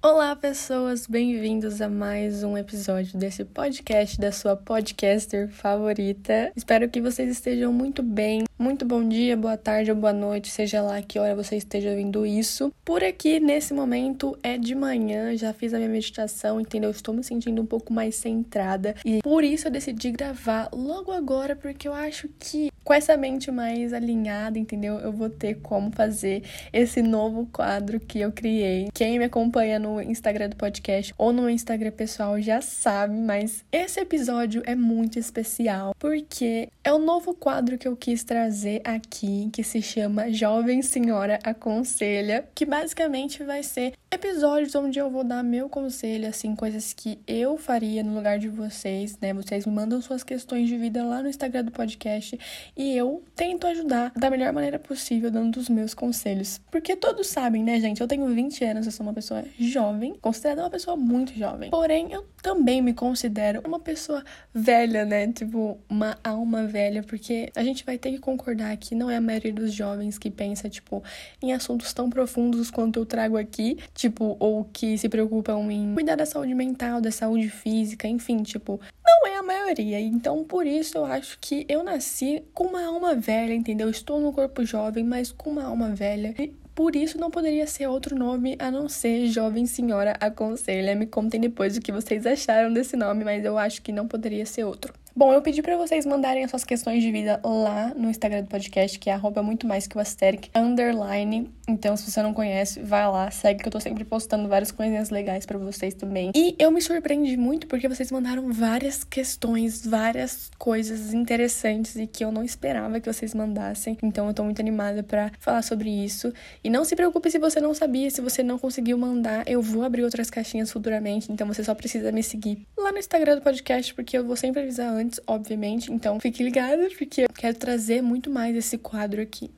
Olá, pessoas, bem-vindos a mais um episódio desse podcast da sua podcaster favorita. Espero que vocês estejam muito bem. Muito bom dia, boa tarde ou boa noite, seja lá que hora você esteja ouvindo isso. Por aqui, nesse momento, é de manhã, já fiz a minha meditação, entendeu? Estou me sentindo um pouco mais centrada e por isso eu decidi gravar logo agora, porque eu acho que com essa mente mais alinhada, entendeu? Eu vou ter como fazer esse novo quadro que eu criei. Quem me acompanha no Instagram do podcast ou no Instagram pessoal já sabe, mas esse episódio é muito especial porque é o novo quadro que eu quis trazer aqui, que se chama Jovem Senhora Aconselha, que basicamente vai ser episódios onde eu vou dar meu conselho, assim, coisas que eu faria no lugar de vocês, né? Vocês me mandam suas questões de vida lá no Instagram do podcast e eu tento ajudar da melhor maneira possível, dando os meus conselhos. Porque todos sabem, né, gente? Eu tenho 20 anos, eu sou uma pessoa jovem, considerada uma pessoa muito jovem. Porém, eu também me considero uma pessoa velha, né? Tipo, uma alma velha, porque a gente vai ter que concordar que não é a maioria dos jovens que pensa, tipo, em assuntos tão profundos quanto eu trago aqui, tipo, ou que se preocupam em cuidar da saúde mental, da saúde física, enfim, tipo, não é a maioria. Então, por isso eu acho que eu nasci com uma alma velha, entendeu? Estou no corpo jovem, mas com uma alma velha. E por isso não poderia ser outro nome a não ser Jovem Senhora Aconselha. Me contem depois o que vocês acharam desse nome, mas eu acho que não poderia ser outro. Bom, eu pedi para vocês mandarem as suas questões de vida lá no Instagram do podcast, que é arroba muito mais que o Asteric, underline. Então, se você não conhece, vai lá, segue que eu tô sempre postando várias coisinhas legais para vocês também. E eu me surpreendi muito porque vocês mandaram várias questões, várias coisas interessantes e que eu não esperava que vocês mandassem. Então, eu tô muito animada para falar sobre isso. E não se preocupe se você não sabia, se você não conseguiu mandar, eu vou abrir outras caixinhas futuramente, então você só precisa me seguir lá no Instagram do podcast, porque eu vou sempre avisar antes obviamente. Então fique ligado, porque eu quero trazer muito mais esse quadro aqui.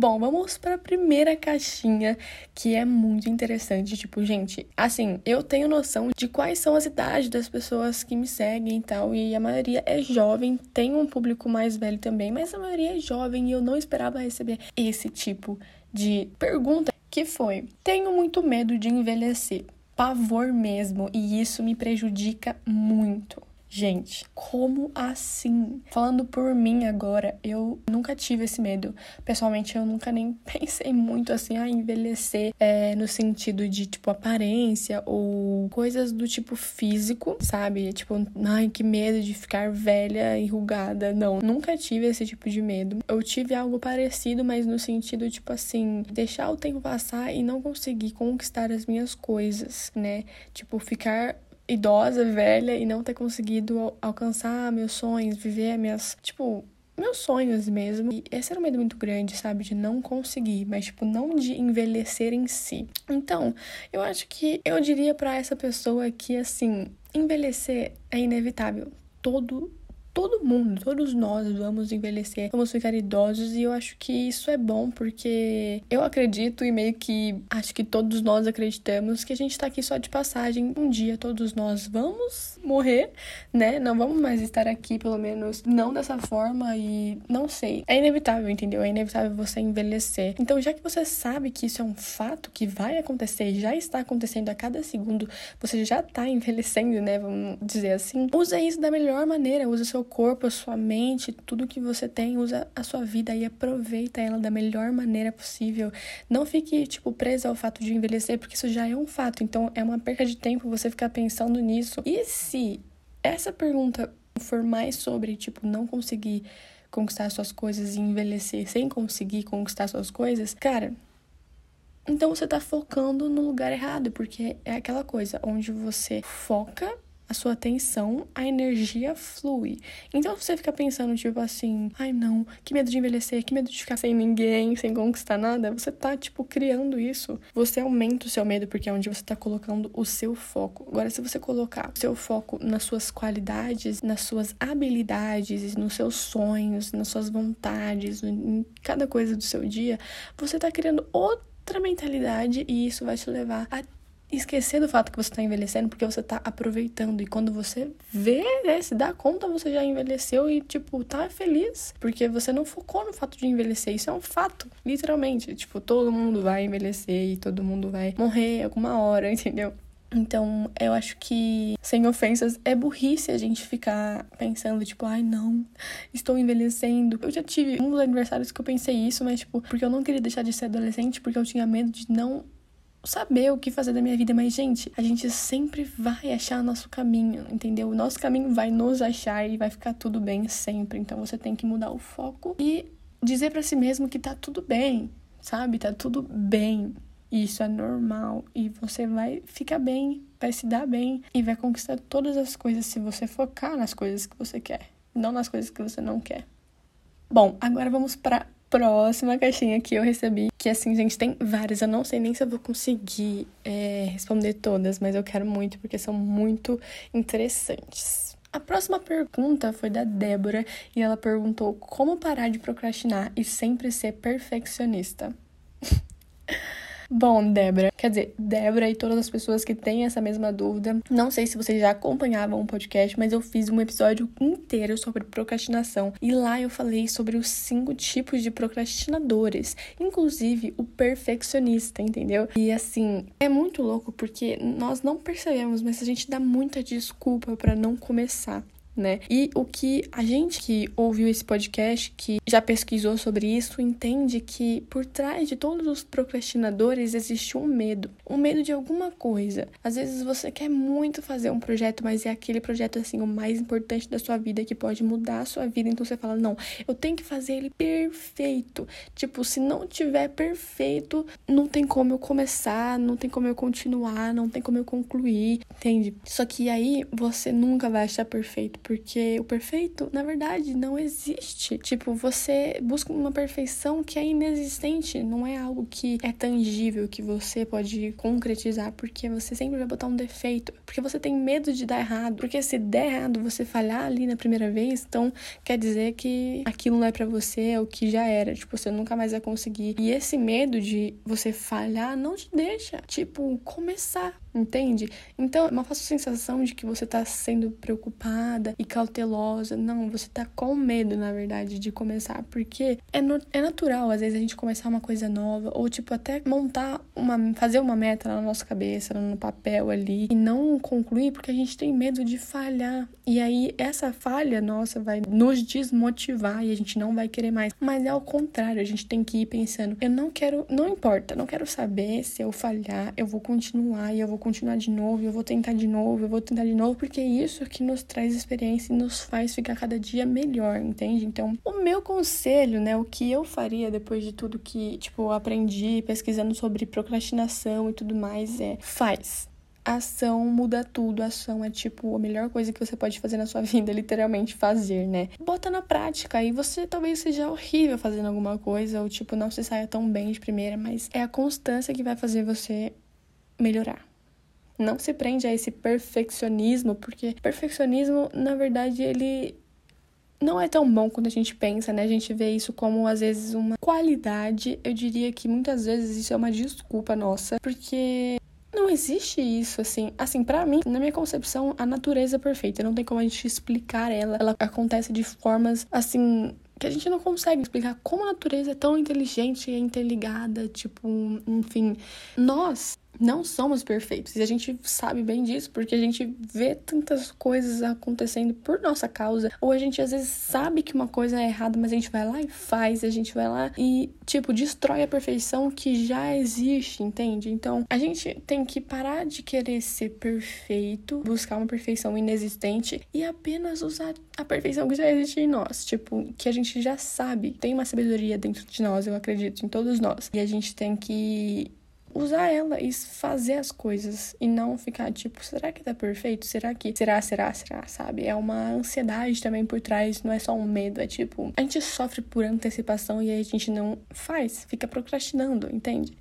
Bom, vamos para a primeira caixinha, que é muito interessante. Tipo, gente, assim, eu tenho noção de quais são as idades das pessoas que me seguem e tal, e a maioria é jovem, tem um público mais velho também, mas a maioria é jovem e eu não esperava receber esse tipo de pergunta. Que foi: Tenho muito medo de envelhecer, pavor mesmo, e isso me prejudica muito. Gente, como assim? Falando por mim agora, eu nunca tive esse medo. Pessoalmente, eu nunca nem pensei muito assim, a envelhecer é, no sentido de, tipo, aparência ou coisas do tipo físico, sabe? Tipo, ai, que medo de ficar velha, enrugada. Não, nunca tive esse tipo de medo. Eu tive algo parecido, mas no sentido, tipo assim, deixar o tempo passar e não conseguir conquistar as minhas coisas, né? Tipo, ficar idosa, velha e não ter conseguido alcançar meus sonhos, viver minhas, tipo, meus sonhos mesmo. E esse era um medo muito grande, sabe? De não conseguir, mas, tipo, não de envelhecer em si. Então, eu acho que eu diria para essa pessoa que, assim, envelhecer é inevitável. Todo todo mundo, todos nós vamos envelhecer, vamos ficar idosos e eu acho que isso é bom porque eu acredito e meio que acho que todos nós acreditamos que a gente tá aqui só de passagem. Um dia todos nós vamos morrer, né? Não vamos mais estar aqui, pelo menos não dessa forma e não sei. É inevitável, entendeu? É inevitável você envelhecer. Então, já que você sabe que isso é um fato que vai acontecer, já está acontecendo a cada segundo, você já tá envelhecendo, né? Vamos dizer assim. Usa isso da melhor maneira, usa seu corpo, a sua mente, tudo que você tem, usa a sua vida e aproveita ela da melhor maneira possível. Não fique, tipo, presa ao fato de envelhecer, porque isso já é um fato. Então, é uma perca de tempo você ficar pensando nisso. E se essa pergunta for mais sobre, tipo, não conseguir conquistar suas coisas e envelhecer sem conseguir conquistar suas coisas, cara, então você tá focando no lugar errado, porque é aquela coisa onde você foca a sua atenção, a energia flui. Então você fica pensando, tipo assim, ai não, que medo de envelhecer, que medo de ficar sem ninguém, sem conquistar nada. Você tá, tipo, criando isso. Você aumenta o seu medo porque é onde você tá colocando o seu foco. Agora, se você colocar o seu foco nas suas qualidades, nas suas habilidades, nos seus sonhos, nas suas vontades, em cada coisa do seu dia, você tá criando outra mentalidade e isso vai te levar a esquecer do fato que você está envelhecendo porque você está aproveitando. E quando você vê, né, se dá conta, você já envelheceu e, tipo, tá feliz. Porque você não focou no fato de envelhecer. Isso é um fato, literalmente. Tipo, todo mundo vai envelhecer e todo mundo vai morrer alguma hora, entendeu? Então, eu acho que, sem ofensas, é burrice a gente ficar pensando, tipo, ai não, estou envelhecendo. Eu já tive dos aniversários que eu pensei isso, mas, tipo, porque eu não queria deixar de ser adolescente, porque eu tinha medo de não saber o que fazer da minha vida, mas gente, a gente sempre vai achar nosso caminho, entendeu? O nosso caminho vai nos achar e vai ficar tudo bem sempre. Então você tem que mudar o foco e dizer para si mesmo que tá tudo bem, sabe? Tá tudo bem. Isso é normal e você vai ficar bem, vai se dar bem e vai conquistar todas as coisas se você focar nas coisas que você quer, não nas coisas que você não quer. Bom, agora vamos para próxima caixinha que eu recebi, que assim, gente, tem várias. Eu não sei nem se eu vou conseguir é, responder todas, mas eu quero muito porque são muito interessantes. A próxima pergunta foi da Débora e ela perguntou como parar de procrastinar e sempre ser perfeccionista. Bom, Débora, quer dizer, Débora e todas as pessoas que têm essa mesma dúvida, não sei se vocês já acompanhavam o podcast, mas eu fiz um episódio inteiro sobre procrastinação e lá eu falei sobre os cinco tipos de procrastinadores, inclusive o perfeccionista, entendeu? E assim, é muito louco porque nós não percebemos, mas a gente dá muita desculpa para não começar né? E o que a gente que ouviu esse podcast, que já pesquisou sobre isso, entende que por trás de todos os procrastinadores existe um medo, um medo de alguma coisa. Às vezes você quer muito fazer um projeto, mas é aquele projeto assim o mais importante da sua vida que pode mudar a sua vida, então você fala: "Não, eu tenho que fazer ele perfeito". Tipo, se não tiver perfeito, não tem como eu começar, não tem como eu continuar, não tem como eu concluir, entende? Só que aí você nunca vai achar perfeito porque o perfeito, na verdade, não existe. Tipo, você busca uma perfeição que é inexistente, não é algo que é tangível, que você pode concretizar, porque você sempre vai botar um defeito, porque você tem medo de dar errado. Porque se der errado, você falhar ali na primeira vez, então quer dizer que aquilo não é para você, é o que já era, tipo, você nunca mais vai conseguir. E esse medo de você falhar não te deixa, tipo, começar entende? Então, é uma falsa sensação de que você tá sendo preocupada e cautelosa. Não, você tá com medo, na verdade, de começar, porque é, no, é natural, às vezes, a gente começar uma coisa nova, ou, tipo, até montar uma, fazer uma meta na nossa cabeça, no papel ali, e não concluir, porque a gente tem medo de falhar. E aí, essa falha nossa vai nos desmotivar e a gente não vai querer mais. Mas é ao contrário, a gente tem que ir pensando, eu não quero, não importa, não quero saber se eu falhar, eu vou continuar e eu vou continuar de novo, eu vou tentar de novo, eu vou tentar de novo, porque é isso que nos traz experiência e nos faz ficar cada dia melhor, entende? Então, o meu conselho, né, o que eu faria depois de tudo que, tipo, aprendi pesquisando sobre procrastinação e tudo mais é faz ação muda tudo. Ação é tipo a melhor coisa que você pode fazer na sua vida, literalmente fazer, né? Bota na prática e você talvez seja horrível fazendo alguma coisa ou tipo não se saia tão bem de primeira, mas é a constância que vai fazer você melhorar. Não se prende a esse perfeccionismo, porque perfeccionismo, na verdade, ele não é tão bom quando a gente pensa, né? A gente vê isso como às vezes uma qualidade. Eu diria que muitas vezes isso é uma desculpa nossa, porque não existe isso assim. Assim, para mim, na minha concepção, a natureza é perfeita. Não tem como a gente explicar ela. Ela acontece de formas assim que a gente não consegue explicar como a natureza é tão inteligente e interligada, tipo, enfim, nós não somos perfeitos. E a gente sabe bem disso, porque a gente vê tantas coisas acontecendo por nossa causa. Ou a gente às vezes sabe que uma coisa é errada, mas a gente vai lá e faz, a gente vai lá e, tipo, destrói a perfeição que já existe, entende? Então, a gente tem que parar de querer ser perfeito, buscar uma perfeição inexistente e apenas usar a perfeição que já existe em nós. Tipo, que a gente já sabe. Tem uma sabedoria dentro de nós, eu acredito, em todos nós. E a gente tem que usar ela e fazer as coisas e não ficar tipo, será que tá perfeito? Será que será, será, será, sabe? É uma ansiedade também por trás, não é só um medo, é tipo, a gente sofre por antecipação e aí a gente não faz, fica procrastinando, entende?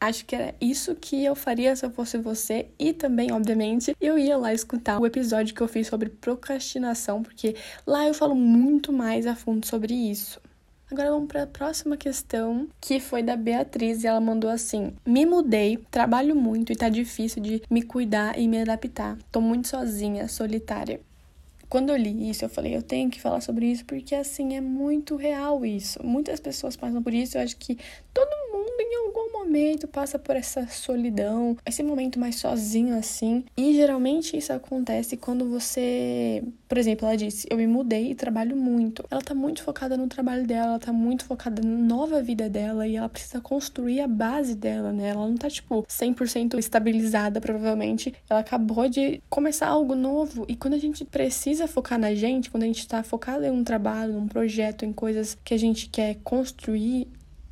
Acho que era isso que eu faria se eu fosse você. E também, obviamente, eu ia lá escutar o episódio que eu fiz sobre procrastinação, porque lá eu falo muito mais a fundo sobre isso. Agora vamos para a próxima questão, que foi da Beatriz, e ela mandou assim: Me mudei, trabalho muito e tá difícil de me cuidar e me adaptar. Tô muito sozinha, solitária. Quando eu li isso, eu falei, eu tenho que falar sobre isso porque assim é muito real isso. Muitas pessoas passam por isso, eu acho que todo mundo em algum momento passa por essa solidão, esse momento mais sozinho assim. E geralmente isso acontece quando você, por exemplo, ela disse: "Eu me mudei e trabalho muito". Ela tá muito focada no trabalho dela, ela tá muito focada na nova vida dela e ela precisa construir a base dela, né? Ela não tá tipo 100% estabilizada, provavelmente. Ela acabou de começar algo novo e quando a gente precisa focar na gente, quando a gente tá focado em um trabalho, num projeto, em coisas que a gente quer construir,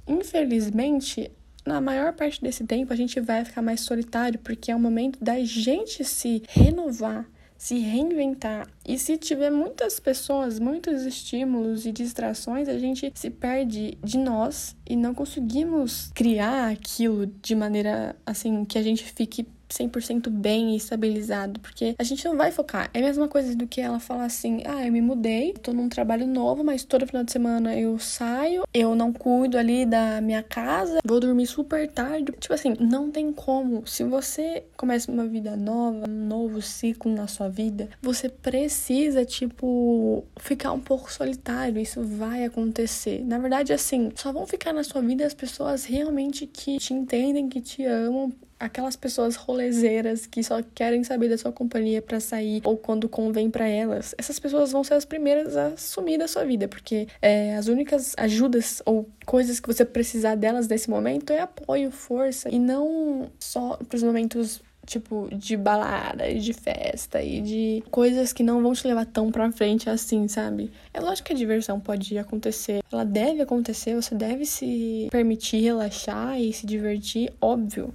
infelizmente, na maior parte desse tempo a gente vai ficar mais solitário, porque é o momento da gente se renovar, se reinventar. E se tiver muitas pessoas, muitos estímulos e distrações, a gente se perde de nós e não conseguimos criar aquilo de maneira assim que a gente fique 100% bem e estabilizado, porque a gente não vai focar. É a mesma coisa do que ela falar assim: ah, eu me mudei, tô num trabalho novo, mas todo final de semana eu saio, eu não cuido ali da minha casa, vou dormir super tarde. Tipo assim, não tem como. Se você começa uma vida nova, um novo ciclo na sua vida, você precisa, tipo, ficar um pouco solitário. Isso vai acontecer. Na verdade, assim, só vão ficar na sua vida as pessoas realmente que te entendem, que te amam aquelas pessoas rolezeiras que só querem saber da sua companhia para sair ou quando convém para elas, essas pessoas vão ser as primeiras a sumir da sua vida, porque é, as únicas ajudas ou coisas que você precisar delas nesse momento é apoio, força e não só para os momentos tipo, de balada e de festa e de coisas que não vão te levar tão pra frente assim, sabe? É lógico que a diversão pode acontecer, ela deve acontecer, você deve se permitir relaxar e se divertir, óbvio.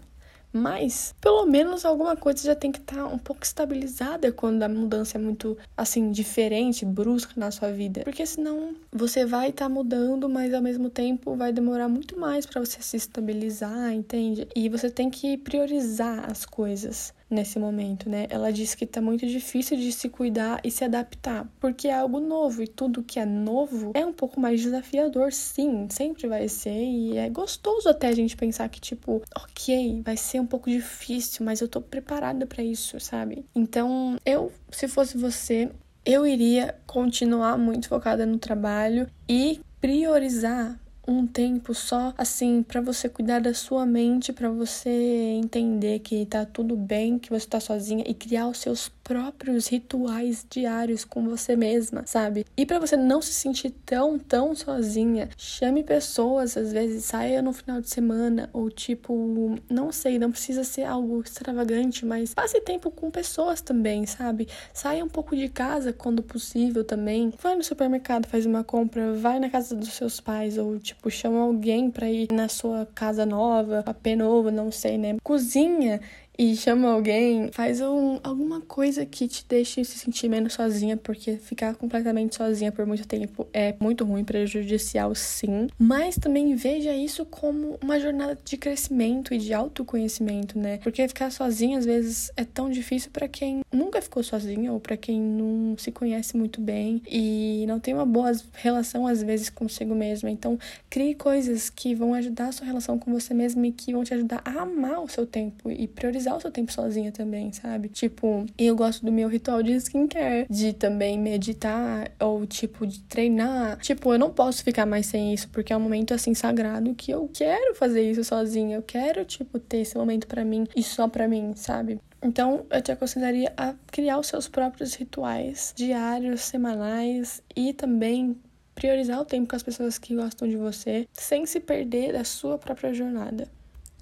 Mas, pelo menos alguma coisa já tem que estar tá um pouco estabilizada quando a mudança é muito, assim, diferente, brusca na sua vida. Porque senão você vai estar tá mudando, mas ao mesmo tempo vai demorar muito mais para você se estabilizar, entende? E você tem que priorizar as coisas nesse momento, né? Ela disse que tá muito difícil de se cuidar e se adaptar, porque é algo novo e tudo que é novo é um pouco mais desafiador, sim, sempre vai ser e é gostoso até a gente pensar que tipo, OK, vai ser um pouco difícil, mas eu tô preparada para isso, sabe? Então, eu, se fosse você, eu iria continuar muito focada no trabalho e priorizar um tempo só assim para você cuidar da sua mente, para você entender que tá tudo bem, que você tá sozinha e criar os seus próprios rituais diários com você mesma, sabe? E para você não se sentir tão, tão sozinha, chame pessoas, às vezes saia no final de semana ou tipo, não sei, não precisa ser algo extravagante, mas passe tempo com pessoas também, sabe? Saia um pouco de casa quando possível também. Vai no supermercado, faz uma compra, vai na casa dos seus pais ou tipo chama alguém para ir na sua casa nova, papel novo, não sei, né? Cozinha e chama alguém, faz um, alguma coisa que te deixe se sentir menos sozinha, porque ficar completamente sozinha por muito tempo é muito ruim, prejudicial sim. Mas também veja isso como uma jornada de crescimento e de autoconhecimento, né? Porque ficar sozinha às vezes é tão difícil para quem nunca ficou sozinha ou para quem não se conhece muito bem e não tem uma boa relação às vezes consigo mesma. Então, crie coisas que vão ajudar a sua relação com você mesma e que vão te ajudar a amar o seu tempo e priorizar usar o seu tempo sozinha também, sabe? Tipo, eu gosto do meu ritual de skincare, de também meditar ou tipo de treinar. Tipo, eu não posso ficar mais sem isso porque é um momento assim sagrado que eu quero fazer isso sozinha. Eu quero tipo ter esse momento para mim e só para mim, sabe? Então, eu te aconselharia a criar os seus próprios rituais diários, semanais e também priorizar o tempo com as pessoas que gostam de você, sem se perder da sua própria jornada.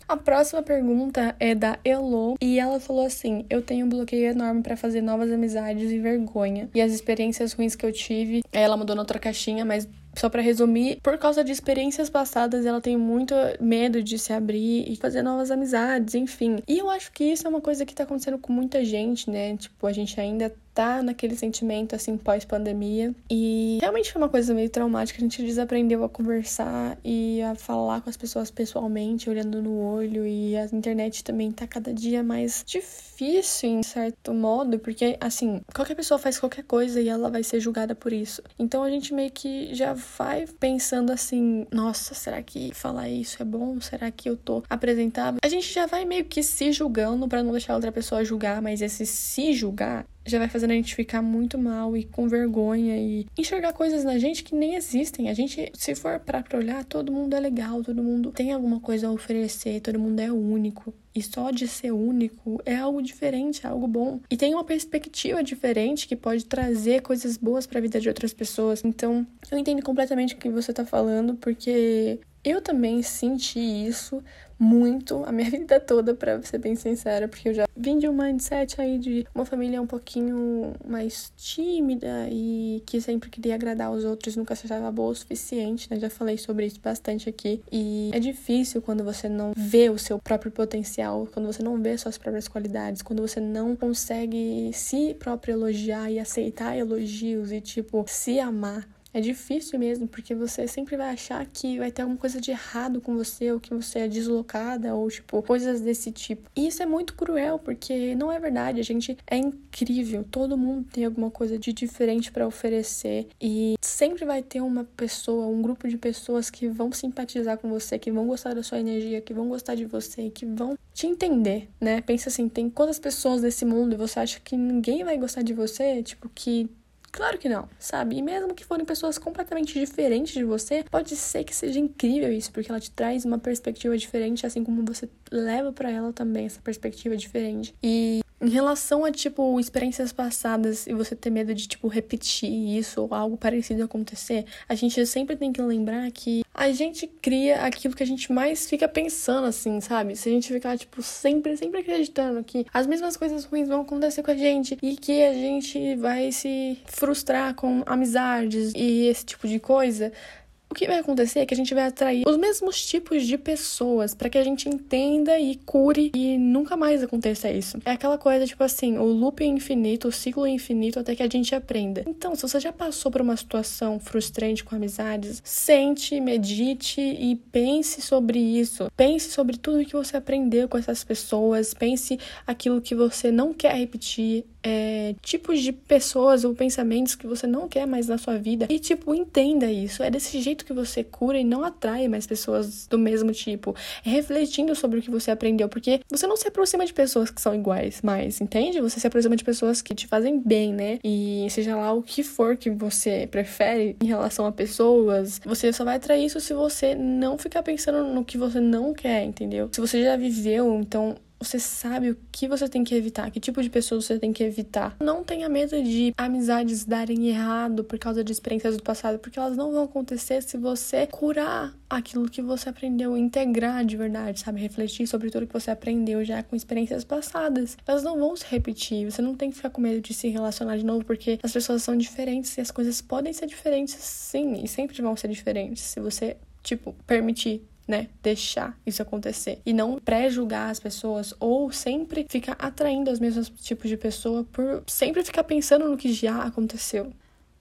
A próxima pergunta é da Elo e ela falou assim: Eu tenho um bloqueio enorme para fazer novas amizades e vergonha. E as experiências ruins que eu tive, ela mudou na outra caixinha, mas só para resumir, por causa de experiências passadas, ela tem muito medo de se abrir e fazer novas amizades, enfim. E eu acho que isso é uma coisa que tá acontecendo com muita gente, né? Tipo, a gente ainda tá naquele sentimento assim pós-pandemia. E realmente foi uma coisa meio traumática. A gente desaprendeu a conversar e a falar com as pessoas pessoalmente, olhando no olho. E a internet também tá cada dia mais difícil, em certo modo, porque assim, qualquer pessoa faz qualquer coisa e ela vai ser julgada por isso. Então a gente meio que já vai pensando assim: nossa, será que falar isso é bom? Será que eu tô apresentável? A gente já vai meio que se julgando para não deixar outra pessoa julgar, mas esse se julgar já vai fazendo a gente ficar muito mal e com vergonha e enxergar coisas na gente que nem existem. A gente, se for para olhar, todo mundo é legal, todo mundo tem alguma coisa a oferecer, todo mundo é único. E só de ser único é algo diferente, é algo bom. E tem uma perspectiva diferente que pode trazer coisas boas para a vida de outras pessoas. Então, eu entendo completamente o que você tá falando, porque eu também senti isso muito a minha vida toda, para ser bem sincera, porque eu já vim de um mindset aí de uma família um pouquinho mais tímida e que sempre queria agradar os outros, nunca se achava boa o suficiente, né? Já falei sobre isso bastante aqui. E é difícil quando você não vê o seu próprio potencial, quando você não vê suas próprias qualidades, quando você não consegue se próprio elogiar e aceitar elogios e, tipo, se amar é difícil mesmo, porque você sempre vai achar que vai ter alguma coisa de errado com você, ou que você é deslocada, ou tipo, coisas desse tipo. E isso é muito cruel, porque não é verdade. A gente é incrível, todo mundo tem alguma coisa de diferente para oferecer, e sempre vai ter uma pessoa, um grupo de pessoas que vão simpatizar com você, que vão gostar da sua energia, que vão gostar de você, que vão te entender, né? Pensa assim, tem quantas pessoas nesse mundo e você acha que ninguém vai gostar de você, tipo, que Claro que não, sabe? E mesmo que forem pessoas completamente diferentes de você, pode ser que seja incrível isso, porque ela te traz uma perspectiva diferente, assim como você leva para ela também essa perspectiva diferente. E em relação a, tipo, experiências passadas e você ter medo de, tipo, repetir isso ou algo parecido acontecer, a gente sempre tem que lembrar que a gente cria aquilo que a gente mais fica pensando, assim, sabe? Se a gente ficar, tipo, sempre, sempre acreditando que as mesmas coisas ruins vão acontecer com a gente e que a gente vai se frustrar com amizades e esse tipo de coisa, que vai acontecer é que a gente vai atrair os mesmos tipos de pessoas para que a gente entenda e cure e nunca mais aconteça isso. É aquela coisa tipo assim, o loop é infinito, o ciclo é infinito até que a gente aprenda. Então, se você já passou por uma situação frustrante com amizades, sente, medite e pense sobre isso. Pense sobre tudo que você aprendeu com essas pessoas, pense aquilo que você não quer repetir, é, tipos de pessoas ou pensamentos que você não quer mais na sua vida. E, tipo, entenda isso. É desse jeito que você cura e não atrai mais pessoas do mesmo tipo. É refletindo sobre o que você aprendeu, porque você não se aproxima de pessoas que são iguais mais, entende? Você se aproxima de pessoas que te fazem bem, né? E seja lá o que for que você prefere em relação a pessoas, você só vai atrair isso se você não ficar pensando no que você não quer, entendeu? Se você já viveu, então você sabe o que você tem que evitar, que tipo de pessoas você tem que evitar. Não tenha medo de amizades darem errado por causa de experiências do passado, porque elas não vão acontecer se você curar aquilo que você aprendeu, integrar de verdade, sabe? Refletir sobre tudo que você aprendeu já com experiências passadas. Elas não vão se repetir. Você não tem que ficar com medo de se relacionar de novo, porque as pessoas são diferentes e as coisas podem ser diferentes, sim, e sempre vão ser diferentes se você, tipo, permitir né? Deixar isso acontecer. E não pré-julgar as pessoas ou sempre ficar atraindo os mesmos tipos de pessoa por sempre ficar pensando no que já aconteceu.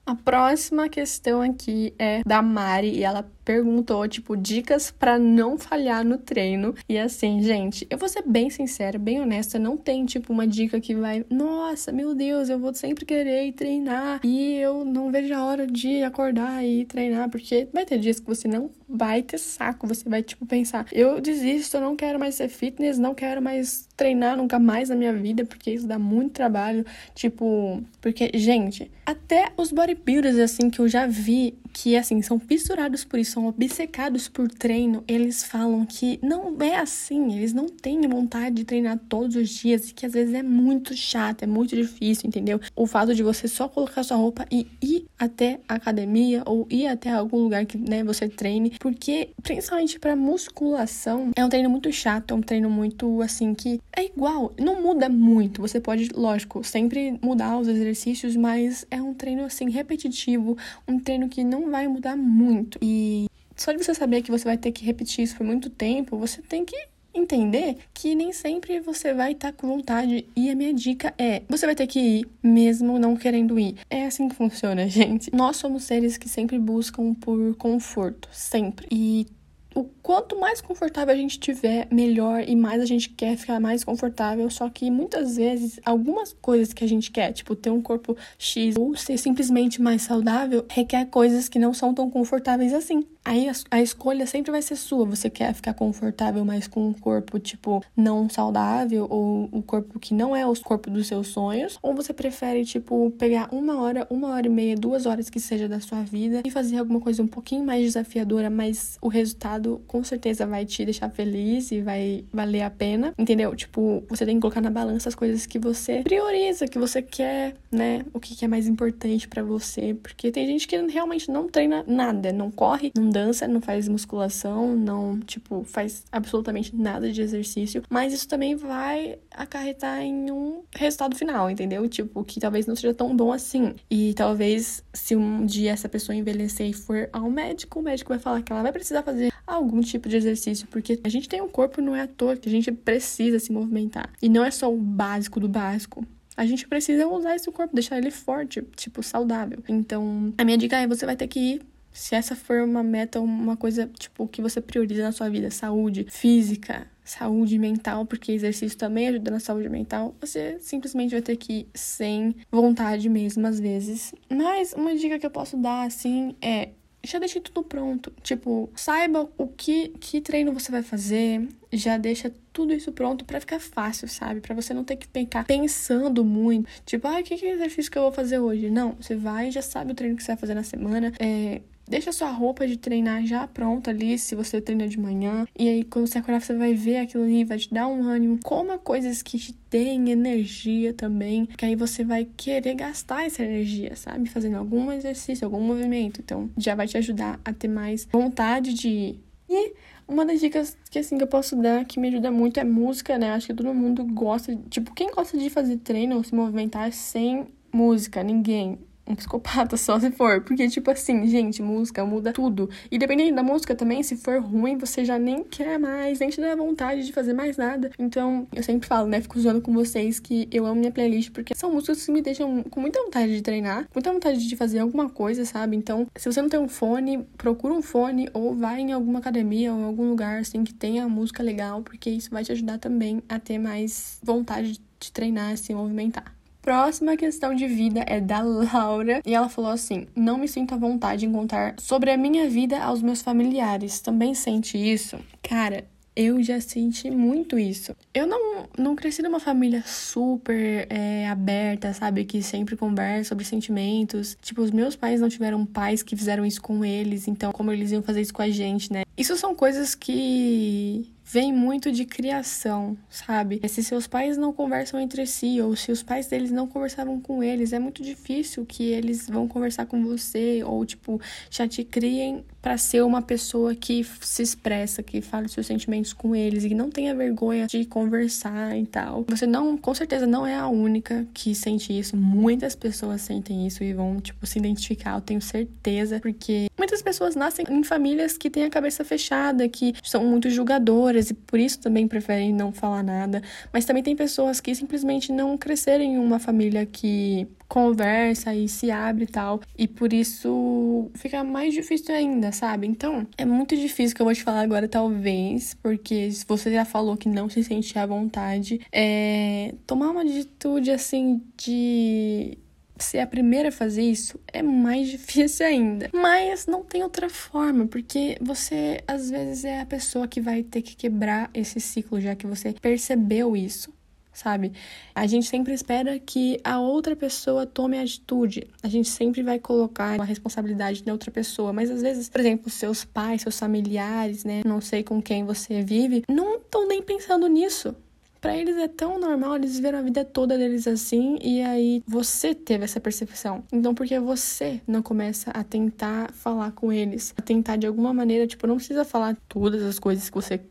A próxima questão aqui é da Mari e ela perguntou, tipo, dicas para não falhar no treino. E assim, gente, eu vou ser bem sincera, bem honesta, não tem, tipo, uma dica que vai, nossa, meu Deus, eu vou sempre querer treinar e eu não vejo a hora de acordar e treinar, porque vai ter dias que você não vai ter saco, você vai, tipo, pensar, eu desisto, eu não quero mais ser fitness, não quero mais treinar nunca mais na minha vida, porque isso dá muito trabalho, tipo, porque, gente, até os bodybuilders, assim, que eu já vi, que, assim, são fissurados por isso, são obcecados por treino, eles falam que não é assim, eles não têm vontade de treinar todos os dias e que às vezes é muito chato, é muito difícil, entendeu? O fato de você só colocar sua roupa e ir até a academia ou ir até algum lugar que, né, você treine, porque principalmente para musculação é um treino muito chato, é um treino muito assim que é igual, não muda muito. Você pode, lógico, sempre mudar os exercícios, mas é um treino assim repetitivo, um treino que não vai mudar muito. E só de você saber que você vai ter que repetir isso por muito tempo, você tem que entender que nem sempre você vai estar tá com vontade. E a minha dica é: você vai ter que ir, mesmo não querendo ir. É assim que funciona, gente. Nós somos seres que sempre buscam por conforto, sempre. E o quanto mais confortável a gente tiver, melhor e mais a gente quer ficar mais confortável. Só que muitas vezes, algumas coisas que a gente quer, tipo ter um corpo X ou ser simplesmente mais saudável, requer coisas que não são tão confortáveis assim. Aí a, a escolha sempre vai ser sua. Você quer ficar confortável, mas com um corpo, tipo, não saudável, ou o um corpo que não é o corpo dos seus sonhos, ou você prefere, tipo, pegar uma hora, uma hora e meia, duas horas que seja da sua vida e fazer alguma coisa um pouquinho mais desafiadora, mas o resultado com certeza vai te deixar feliz e vai valer a pena, entendeu? Tipo, você tem que colocar na balança as coisas que você prioriza, que você quer, né? O que é mais importante para você, porque tem gente que realmente não treina nada, não corre, não dança, não faz musculação, não, tipo, faz absolutamente nada de exercício, mas isso também vai acarretar em um resultado final, entendeu? Tipo, que talvez não seja tão bom assim. E talvez se um dia essa pessoa envelhecer e for ao médico, o médico vai falar que ela vai precisar fazer algum tipo de exercício, porque a gente tem um corpo não é à toa, que a gente precisa se movimentar. E não é só o básico do básico. A gente precisa usar esse corpo, deixar ele forte, tipo, saudável. Então, a minha dica é: você vai ter que ir se essa for uma meta, uma coisa, tipo, que você prioriza na sua vida, saúde física, saúde mental, porque exercício também ajuda na saúde mental, você simplesmente vai ter que ir sem vontade mesmo, às vezes. Mas uma dica que eu posso dar, assim, é já deixe tudo pronto. Tipo, saiba o que, que treino você vai fazer, já deixa tudo isso pronto para ficar fácil, sabe? Para você não ter que ficar pensando muito. Tipo, ah, o que, que exercício que eu vou fazer hoje? Não, você vai já sabe o treino que você vai fazer na semana. É, Deixa sua roupa de treinar já pronta ali, se você treina de manhã. E aí, quando você acordar, você vai ver aquilo ali, vai te dar um ânimo. Coma coisas que te deem energia também, que aí você vai querer gastar essa energia, sabe? Fazendo algum exercício, algum movimento. Então, já vai te ajudar a ter mais vontade de ir. E uma das dicas que assim que eu posso dar que me ajuda muito é música, né? Acho que todo mundo gosta, tipo, quem gosta de fazer treino ou se movimentar sem música? Ninguém um psicopata só se for. Porque, tipo assim, gente, música muda tudo. E dependendo da música também, se for ruim, você já nem quer mais, nem te dá vontade de fazer mais nada. Então, eu sempre falo, né? Fico zoando com vocês que eu amo minha playlist, porque são músicas que me deixam com muita vontade de treinar, muita vontade de fazer alguma coisa, sabe? Então, se você não tem um fone, procura um fone ou vai em alguma academia ou em algum lugar, assim, que tenha música legal, porque isso vai te ajudar também a ter mais vontade de treinar, se movimentar. Próxima questão de vida é da Laura e ela falou assim: Não me sinto à vontade em contar sobre a minha vida aos meus familiares. Também sente isso? Cara, eu já senti muito isso. Eu não, não cresci numa família super é, aberta, sabe? Que sempre conversa sobre sentimentos. Tipo, os meus pais não tiveram pais que fizeram isso com eles, então como eles iam fazer isso com a gente, né? Isso são coisas que vem muito de criação, sabe? Se seus pais não conversam entre si ou se os pais deles não conversavam com eles, é muito difícil que eles vão conversar com você ou tipo já te criem para ser uma pessoa que se expressa, que fala os seus sentimentos com eles e que não tenha vergonha de conversar e tal. Você não, com certeza não é a única que sente isso. Muitas pessoas sentem isso e vão tipo se identificar, eu tenho certeza, porque muitas pessoas nascem em famílias que têm a cabeça fechada, que são muito julgadoras e por isso também preferem não falar nada. Mas também tem pessoas que simplesmente não cresceram em uma família que conversa e se abre e tal. E por isso fica mais difícil ainda, sabe? Então, é muito difícil que eu vou te falar agora, talvez, porque se você já falou que não se sente à vontade, é tomar uma atitude assim de ser a primeira a fazer isso é mais difícil ainda. Mas não tem outra forma, porque você às vezes é a pessoa que vai ter que quebrar esse ciclo, já que você percebeu isso. Sabe? A gente sempre espera que a outra pessoa tome a atitude. A gente sempre vai colocar a responsabilidade na outra pessoa. Mas às vezes, por exemplo, seus pais, seus familiares, né? Não sei com quem você vive, não estão nem pensando nisso para eles é tão normal, eles viveram a vida toda deles assim, e aí você teve essa percepção. Então, por que você não começa a tentar falar com eles? A tentar de alguma maneira, tipo, não precisa falar todas as coisas que você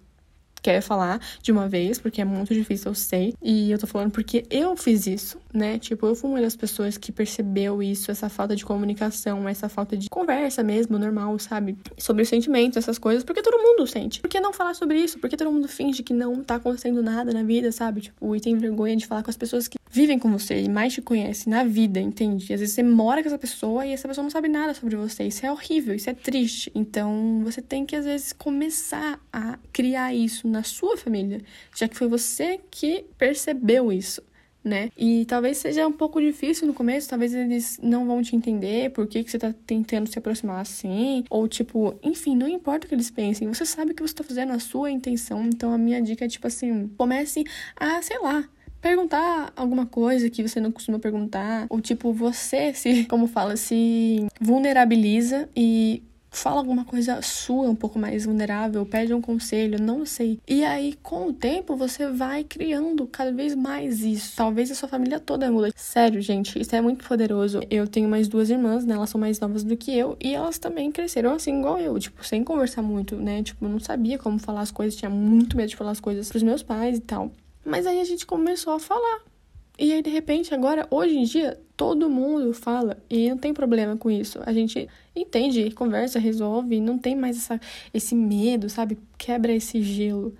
quer falar de uma vez, porque é muito difícil, eu sei. E eu tô falando porque eu fiz isso, né? Tipo, eu fui uma das pessoas que percebeu isso, essa falta de comunicação, essa falta de conversa mesmo, normal, sabe? Sobre os sentimentos, essas coisas, porque todo mundo sente. Por que não falar sobre isso? Porque todo mundo finge que não tá acontecendo nada na vida, sabe? Tipo, e tem vergonha de falar com as pessoas que vivem com você e mais te conhecem na vida, entende? Às vezes você mora com essa pessoa e essa pessoa não sabe nada sobre você. Isso é horrível, isso é triste. Então, você tem que às vezes começar a criar isso na sua família, já que foi você que percebeu isso. Né? E talvez seja um pouco difícil no começo, talvez eles não vão te entender por que, que você tá tentando se aproximar assim, ou tipo, enfim, não importa o que eles pensem, você sabe que você tá fazendo, a sua intenção, então a minha dica é tipo assim, comece a, sei lá, perguntar alguma coisa que você não costuma perguntar, ou tipo, você se, como fala, se vulnerabiliza e fala alguma coisa sua um pouco mais vulnerável, pede um conselho, não sei. E aí, com o tempo, você vai criando cada vez mais isso. Talvez a sua família toda muda. Sério, gente, isso é muito poderoso. Eu tenho mais duas irmãs, né? Elas são mais novas do que eu e elas também cresceram assim igual eu, tipo, sem conversar muito, né? Tipo, não sabia como falar as coisas, tinha muito medo de falar as coisas pros meus pais e tal. Mas aí a gente começou a falar. E aí, de repente, agora, hoje em dia, todo mundo fala e não tem problema com isso. A gente entende, conversa, resolve, não tem mais essa, esse medo, sabe? Quebra esse gelo.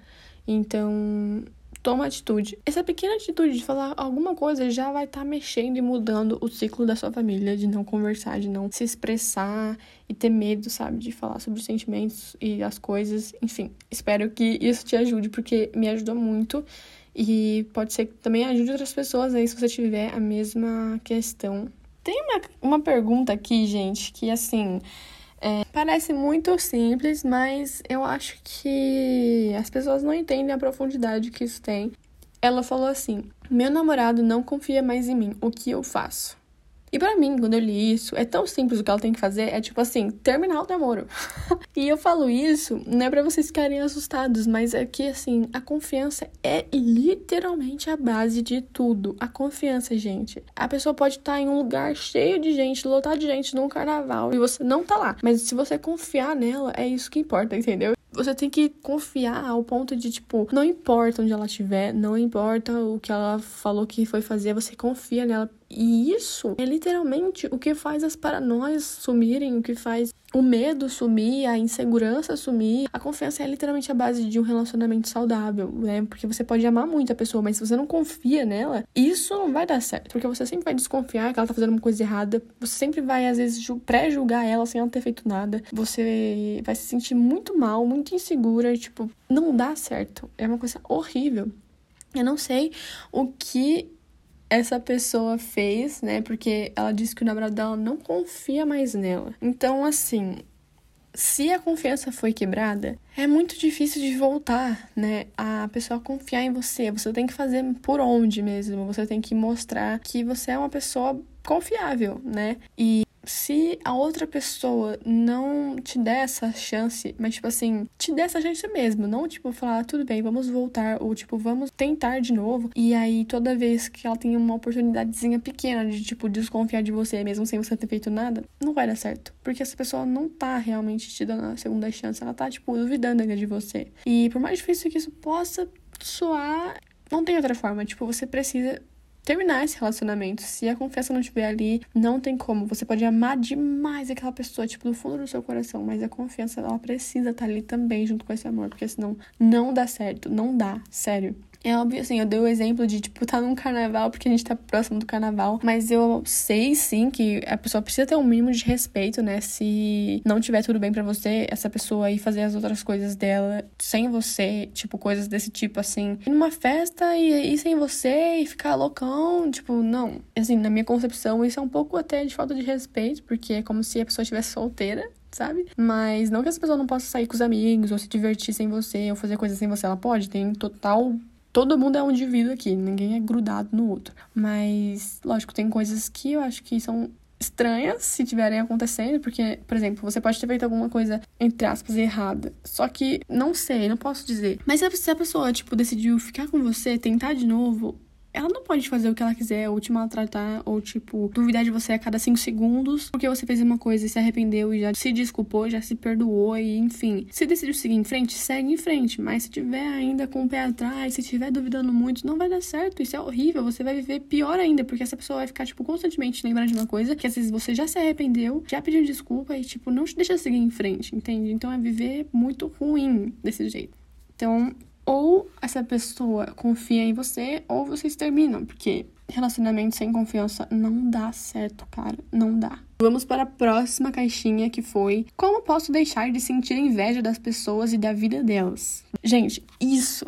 Então, toma atitude. Essa pequena atitude de falar alguma coisa já vai estar tá mexendo e mudando o ciclo da sua família, de não conversar, de não se expressar e ter medo, sabe, de falar sobre os sentimentos e as coisas. Enfim, espero que isso te ajude, porque me ajudou muito. E pode ser que também ajude outras pessoas aí se você tiver a mesma questão. Tem uma, uma pergunta aqui, gente, que assim. É, parece muito simples, mas eu acho que as pessoas não entendem a profundidade que isso tem. Ela falou assim: Meu namorado não confia mais em mim, o que eu faço? E para mim, quando eu li isso, é tão simples o que ela tem que fazer, é tipo assim, terminar o namoro. e eu falo isso não é para vocês ficarem assustados, mas é que assim, a confiança é literalmente a base de tudo. A confiança, gente. A pessoa pode estar em um lugar cheio de gente, lotado de gente num carnaval e você não tá lá, mas se você confiar nela, é isso que importa, entendeu? Você tem que confiar ao ponto de, tipo, não importa onde ela estiver, não importa o que ela falou que foi fazer, você confia nela e isso é literalmente o que faz as paranoias sumirem, o que faz o medo sumir, a insegurança sumir. A confiança é literalmente a base de um relacionamento saudável, né? Porque você pode amar muito a pessoa, mas se você não confia nela, isso não vai dar certo. Porque você sempre vai desconfiar que ela tá fazendo uma coisa errada. Você sempre vai, às vezes, pré-julgar ela sem ela ter feito nada. Você vai se sentir muito mal, muito insegura. Tipo, não dá certo. É uma coisa horrível. Eu não sei o que essa pessoa fez, né? Porque ela disse que o namorado dela não confia mais nela. Então, assim, se a confiança foi quebrada, é muito difícil de voltar, né? A pessoa confiar em você. Você tem que fazer por onde mesmo. Você tem que mostrar que você é uma pessoa confiável, né? E se a outra pessoa não te der essa chance, mas tipo assim, te der essa chance mesmo, não tipo falar, ah, tudo bem, vamos voltar, ou tipo, vamos tentar de novo, e aí toda vez que ela tem uma oportunidadezinha pequena de tipo desconfiar de você, mesmo sem você ter feito nada, não vai dar certo, porque essa pessoa não tá realmente te dando a segunda chance, ela tá tipo duvidando ainda de você. E por mais difícil que isso possa soar, não tem outra forma, tipo, você precisa terminar esse relacionamento. Se a confiança não estiver ali, não tem como. Você pode amar demais aquela pessoa, tipo, do fundo do seu coração, mas a confiança, ela precisa estar ali também junto com esse amor, porque senão não dá certo, não dá, sério. É óbvio, assim, eu dei o exemplo de, tipo, tá num carnaval porque a gente tá próximo do carnaval. Mas eu sei, sim, que a pessoa precisa ter um mínimo de respeito, né? Se não tiver tudo bem para você, essa pessoa ir fazer as outras coisas dela sem você, tipo, coisas desse tipo, assim. Ir numa festa e ir sem você e ficar loucão, tipo, não. Assim, na minha concepção, isso é um pouco até de falta de respeito, porque é como se a pessoa estivesse solteira sabe? Mas não que essa pessoa não possa sair com os amigos, ou se divertir sem você, ou fazer coisas sem você. Ela pode, tem total todo mundo é um indivíduo aqui, ninguém é grudado no outro. Mas, lógico, tem coisas que eu acho que são estranhas se tiverem acontecendo, porque, por exemplo, você pode ter feito alguma coisa, entre aspas, errada. Só que, não sei, não posso dizer. Mas se a pessoa, tipo, decidiu ficar com você, tentar de novo, ela não pode fazer o que ela quiser, ou te maltratar, ou, tipo, duvidar de você a cada cinco segundos, porque você fez uma coisa e se arrependeu e já se desculpou, já se perdoou, e enfim. Se decidiu seguir em frente, segue em frente. Mas se tiver ainda com o pé atrás, se tiver duvidando muito, não vai dar certo. Isso é horrível. Você vai viver pior ainda, porque essa pessoa vai ficar, tipo, constantemente lembrando de uma coisa que às vezes você já se arrependeu, já pediu desculpa e, tipo, não te deixa seguir em frente, entende? Então é viver muito ruim desse jeito. Então, ou essa pessoa confia em você, ou vocês terminam, porque relacionamento sem confiança não dá certo, cara, não dá. Vamos para a próxima caixinha que foi: Como posso deixar de sentir inveja das pessoas e da vida delas? Gente, isso.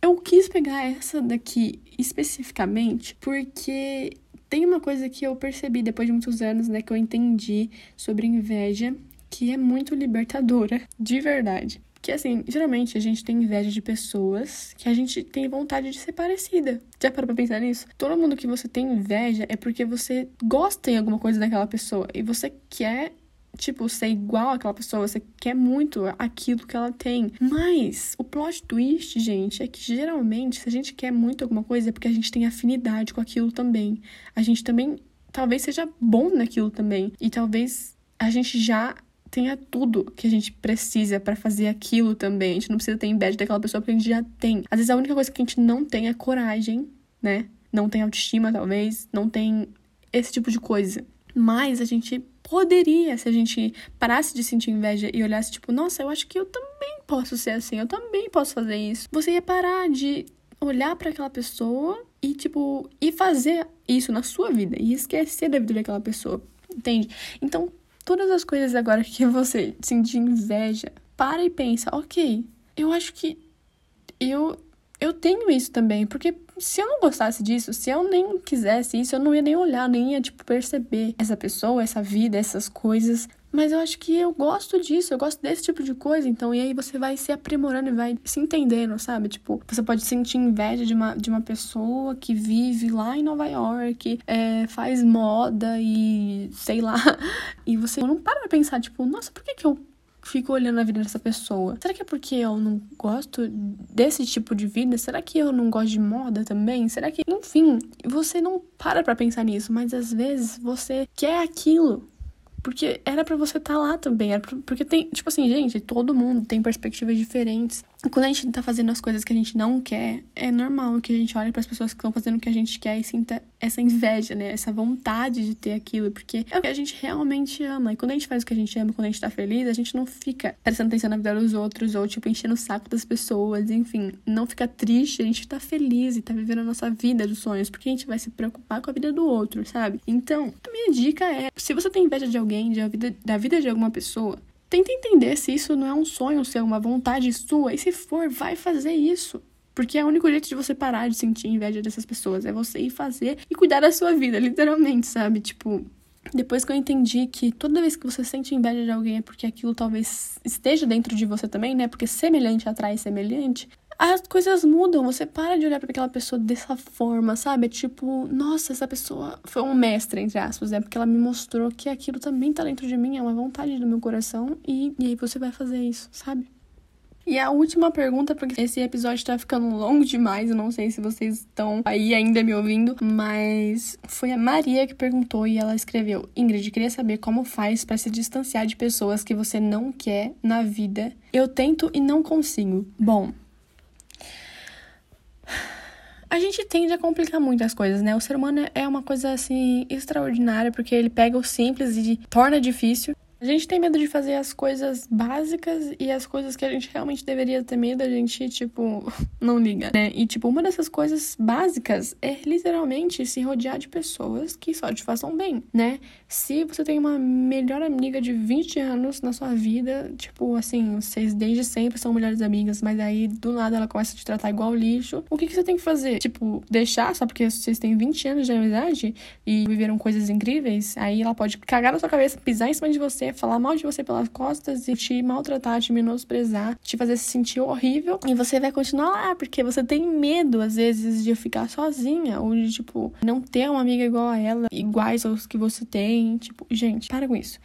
Eu quis pegar essa daqui especificamente porque tem uma coisa que eu percebi depois de muitos anos, né, que eu entendi sobre inveja, que é muito libertadora, de verdade. Que assim, geralmente a gente tem inveja de pessoas que a gente tem vontade de ser parecida. Já parou pra pensar nisso? Todo mundo que você tem inveja é porque você gosta em alguma coisa daquela pessoa e você quer tipo, ser igual àquela pessoa, você quer muito aquilo que ela tem. Mas o plot twist, gente, é que geralmente, se a gente quer muito alguma coisa, é porque a gente tem afinidade com aquilo também. A gente também talvez seja bom naquilo também. E talvez a gente já tenha tudo que a gente precisa para fazer aquilo também. A gente não precisa ter inveja daquela pessoa porque a gente já tem. Às vezes a única coisa que a gente não tem é coragem, né? Não tem autoestima, talvez, não tem esse tipo de coisa. Mas a gente poderia, se a gente parasse de sentir inveja e olhasse, tipo, nossa, eu acho que eu também posso ser assim, eu também posso fazer isso. Você ia parar de olhar para aquela pessoa e, tipo, e fazer isso na sua vida e esquecer da vida daquela pessoa, entende? Então, todas as coisas agora que você sentir inveja, para e pensa, ok, eu acho que eu eu tenho isso também, porque se eu não gostasse disso, se eu nem quisesse isso, eu não ia nem olhar, nem ia tipo perceber essa pessoa, essa vida, essas coisas. Mas eu acho que eu gosto disso, eu gosto desse tipo de coisa, então, e aí você vai se aprimorando e vai se entendendo, sabe? Tipo, você pode sentir inveja de uma, de uma pessoa que vive lá em Nova York, é, faz moda e sei lá, e você não para pra pensar, tipo, nossa, por que, que eu fico olhando a vida dessa pessoa. Será que é porque eu não gosto desse tipo de vida? Será que eu não gosto de moda também? Será que. Enfim, você não para pra pensar nisso, mas às vezes você quer aquilo. Porque era para você estar tá lá também. Era pra, porque tem, tipo assim, gente, todo mundo tem perspectivas diferentes. E quando a gente tá fazendo as coisas que a gente não quer, é normal que a gente olhe para as pessoas que estão fazendo o que a gente quer e sinta essa inveja, né? Essa vontade de ter aquilo, porque é o que a gente realmente ama. E quando a gente faz o que a gente ama, quando a gente tá feliz, a gente não fica prestando atenção na vida dos outros ou, tipo, enchendo o saco das pessoas, enfim. Não fica triste, a gente tá feliz e tá vivendo a nossa vida dos sonhos, porque a gente vai se preocupar com a vida do outro, sabe? Então, a minha dica é: se você tem inveja de alguém, da vida, da vida de alguma pessoa, tenta entender se isso não é um sonho seu, uma vontade sua. E se for, vai fazer isso. Porque é o único jeito de você parar de sentir inveja dessas pessoas. É você ir fazer e cuidar da sua vida, literalmente, sabe? Tipo, depois que eu entendi que toda vez que você sente inveja de alguém é porque aquilo talvez esteja dentro de você também, né? Porque semelhante atrai semelhante as coisas mudam. Você para de olhar para aquela pessoa dessa forma, sabe? É tipo, nossa, essa pessoa foi um mestre, entre aspas, né? Porque ela me mostrou que aquilo também tá dentro de mim, é uma vontade do meu coração, e, e aí você vai fazer isso, sabe? E a última pergunta, porque esse episódio tá ficando longo demais, eu não sei se vocês estão aí ainda me ouvindo, mas foi a Maria que perguntou e ela escreveu: Ingrid, queria saber como faz para se distanciar de pessoas que você não quer na vida. Eu tento e não consigo. Bom, a gente tende a complicar muito as coisas, né? O ser humano é uma coisa assim extraordinária porque ele pega o simples e torna difícil. A gente tem medo de fazer as coisas básicas e as coisas que a gente realmente deveria ter medo, a gente, tipo, não liga, né? E, tipo, uma dessas coisas básicas é literalmente se rodear de pessoas que só te façam bem, né? Se você tem uma melhor amiga de 20 anos na sua vida, tipo, assim, vocês desde sempre são melhores amigas, mas aí do nada ela começa a te tratar igual lixo, o que, que você tem que fazer? Tipo, deixar só porque vocês têm 20 anos de amizade e viveram coisas incríveis, aí ela pode cagar na sua cabeça, pisar em cima de você, falar mal de você pelas costas e te maltratar, te menosprezar, te fazer se sentir horrível. E você vai continuar lá, porque você tem medo, às vezes, de ficar sozinha ou de, tipo, não ter uma amiga igual a ela, iguais aos que você tem. Tipo, gente, para com isso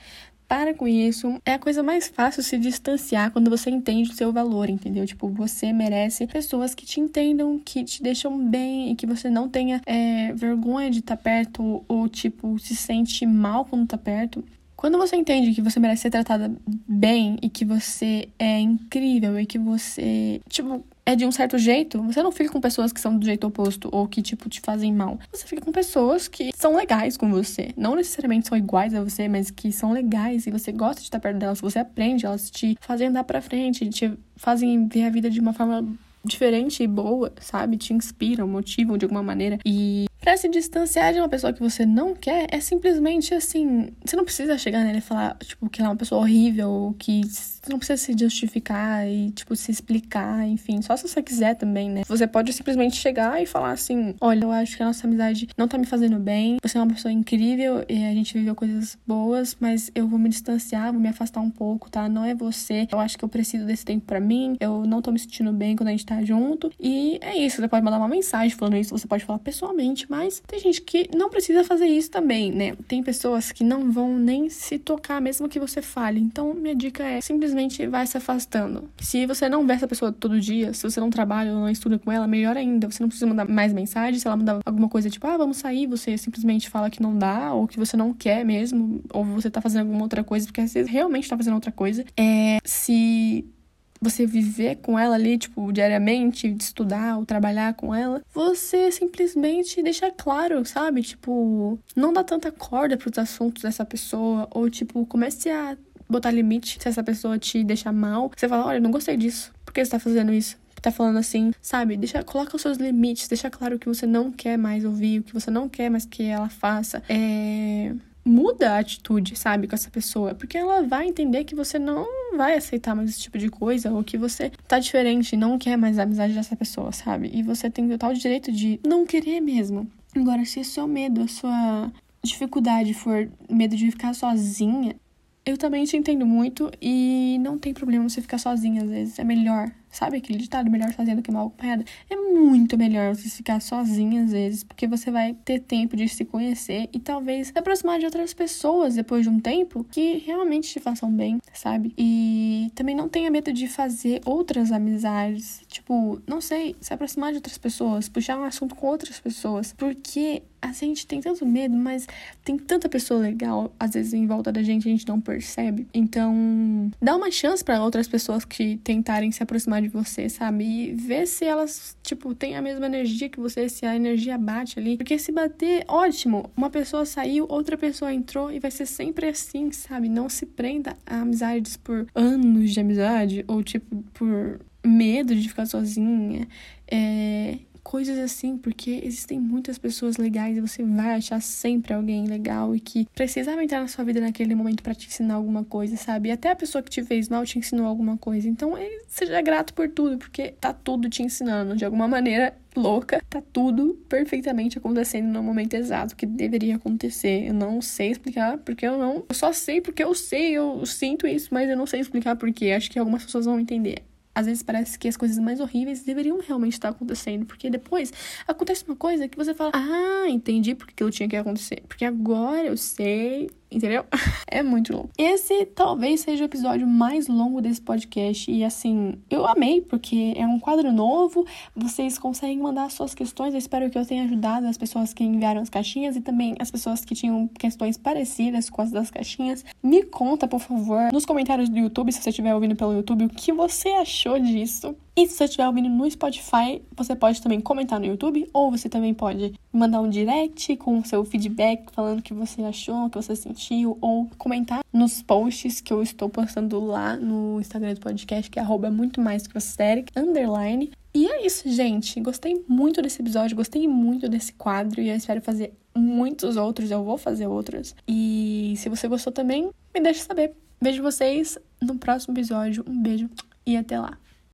para com isso. É a coisa mais fácil se distanciar quando você entende o seu valor, entendeu? Tipo, você merece pessoas que te entendam, que te deixam bem e que você não tenha é, vergonha de estar tá perto ou, tipo, se sente mal quando tá perto. Quando você entende que você merece ser tratada bem e que você é incrível e que você, tipo, é de um certo jeito, você não fica com pessoas que são do jeito oposto ou que, tipo, te fazem mal. Você fica com pessoas que são legais com você. Não necessariamente são iguais a você, mas que são legais e você gosta de estar perto delas, você aprende, elas te fazem andar pra frente, te fazem ver a vida de uma forma diferente e boa, sabe? Te inspiram, motivam de alguma maneira. E Pra se distanciar de uma pessoa que você não quer, é simplesmente assim. Você não precisa chegar nele e falar, tipo, que ela é uma pessoa horrível, que você não precisa se justificar e, tipo, se explicar, enfim. Só se você quiser também, né? Você pode simplesmente chegar e falar assim: olha, eu acho que a nossa amizade não tá me fazendo bem, você é uma pessoa incrível e a gente viveu coisas boas, mas eu vou me distanciar, vou me afastar um pouco, tá? Não é você. Eu acho que eu preciso desse tempo para mim, eu não tô me sentindo bem quando a gente tá junto. E é isso. Você pode mandar uma mensagem falando isso, você pode falar pessoalmente mas tem gente que não precisa fazer isso também, né? Tem pessoas que não vão nem se tocar mesmo que você fale. Então, minha dica é simplesmente vai se afastando. Se você não vê essa pessoa todo dia, se você não trabalha ou não estuda com ela, melhor ainda. Você não precisa mandar mais mensagem. Se ela mandar alguma coisa tipo, ah, vamos sair, você simplesmente fala que não dá, ou que você não quer mesmo, ou você tá fazendo alguma outra coisa, porque você realmente tá fazendo outra coisa. É. Se você viver com ela ali, tipo, diariamente, de estudar ou trabalhar com ela, você simplesmente deixa claro, sabe? Tipo, não dá tanta corda pros assuntos dessa pessoa, ou tipo, comece a botar limite se essa pessoa te deixar mal. Você fala, olha, não gostei disso. Por que você tá fazendo isso? tá falando assim, sabe? Deixa, coloca os seus limites, deixa claro o que você não quer mais ouvir, o que você não quer mais que ela faça. É muda a atitude, sabe, com essa pessoa, porque ela vai entender que você não vai aceitar mais esse tipo de coisa ou que você tá diferente, não quer mais a amizade dessa pessoa, sabe? E você tem total direito de não querer mesmo. Agora, se o seu medo, a sua dificuldade for medo de ficar sozinha, eu também te entendo muito e não tem problema você ficar sozinha às vezes. É melhor, sabe aquele ditado melhor sozinha do que mal acompanhada? É muito melhor você ficar sozinha às vezes, porque você vai ter tempo de se conhecer e talvez se aproximar de outras pessoas depois de um tempo que realmente te façam bem, sabe? E também não tenha medo de fazer outras amizades. Tipo, não sei, se aproximar de outras pessoas, puxar um assunto com outras pessoas, porque a gente tem tanto medo, mas tem tanta pessoa legal, às vezes, em volta da gente, a gente não percebe. Então, dá uma chance para outras pessoas que tentarem se aproximar de você, sabe? E ver se elas, tipo, têm a mesma energia que você, se a energia bate ali. Porque se bater, ótimo. Uma pessoa saiu, outra pessoa entrou e vai ser sempre assim, sabe? Não se prenda a amizades por anos de amizade ou, tipo, por medo de ficar sozinha. É, coisas assim, porque existem muitas pessoas legais e você vai achar sempre alguém legal e que precisava entrar na sua vida naquele momento para te ensinar alguma coisa, sabe? E até a pessoa que te fez mal te ensinou alguma coisa. Então, seja grato por tudo, porque tá tudo te ensinando de alguma maneira louca, tá tudo perfeitamente acontecendo no momento exato que deveria acontecer. Eu não sei explicar porque eu não. Eu só sei porque eu sei, eu sinto isso, mas eu não sei explicar porque. Acho que algumas pessoas vão entender às vezes parece que as coisas mais horríveis deveriam realmente estar acontecendo, porque depois acontece uma coisa que você fala: "Ah, entendi porque aquilo tinha que acontecer, porque agora eu sei entendeu? é muito longo. Esse talvez seja o episódio mais longo desse podcast e assim, eu amei porque é um quadro novo, vocês conseguem mandar suas questões, eu espero que eu tenha ajudado as pessoas que enviaram as caixinhas e também as pessoas que tinham questões parecidas com as das caixinhas. Me conta, por favor, nos comentários do YouTube, se você estiver ouvindo pelo YouTube, o que você achou disso. E se você estiver ouvindo no Spotify, você pode também comentar no YouTube, ou você também pode mandar um direct com o seu feedback, falando o que você achou, o que você sentiu, ou comentar nos posts que eu estou postando lá no Instagram do podcast, que é muito mais que você underline. E é isso, gente. Gostei muito desse episódio, gostei muito desse quadro e eu espero fazer muitos outros. Eu vou fazer outros. E se você gostou também, me deixe saber. Vejo vocês no próximo episódio. Um beijo e até lá.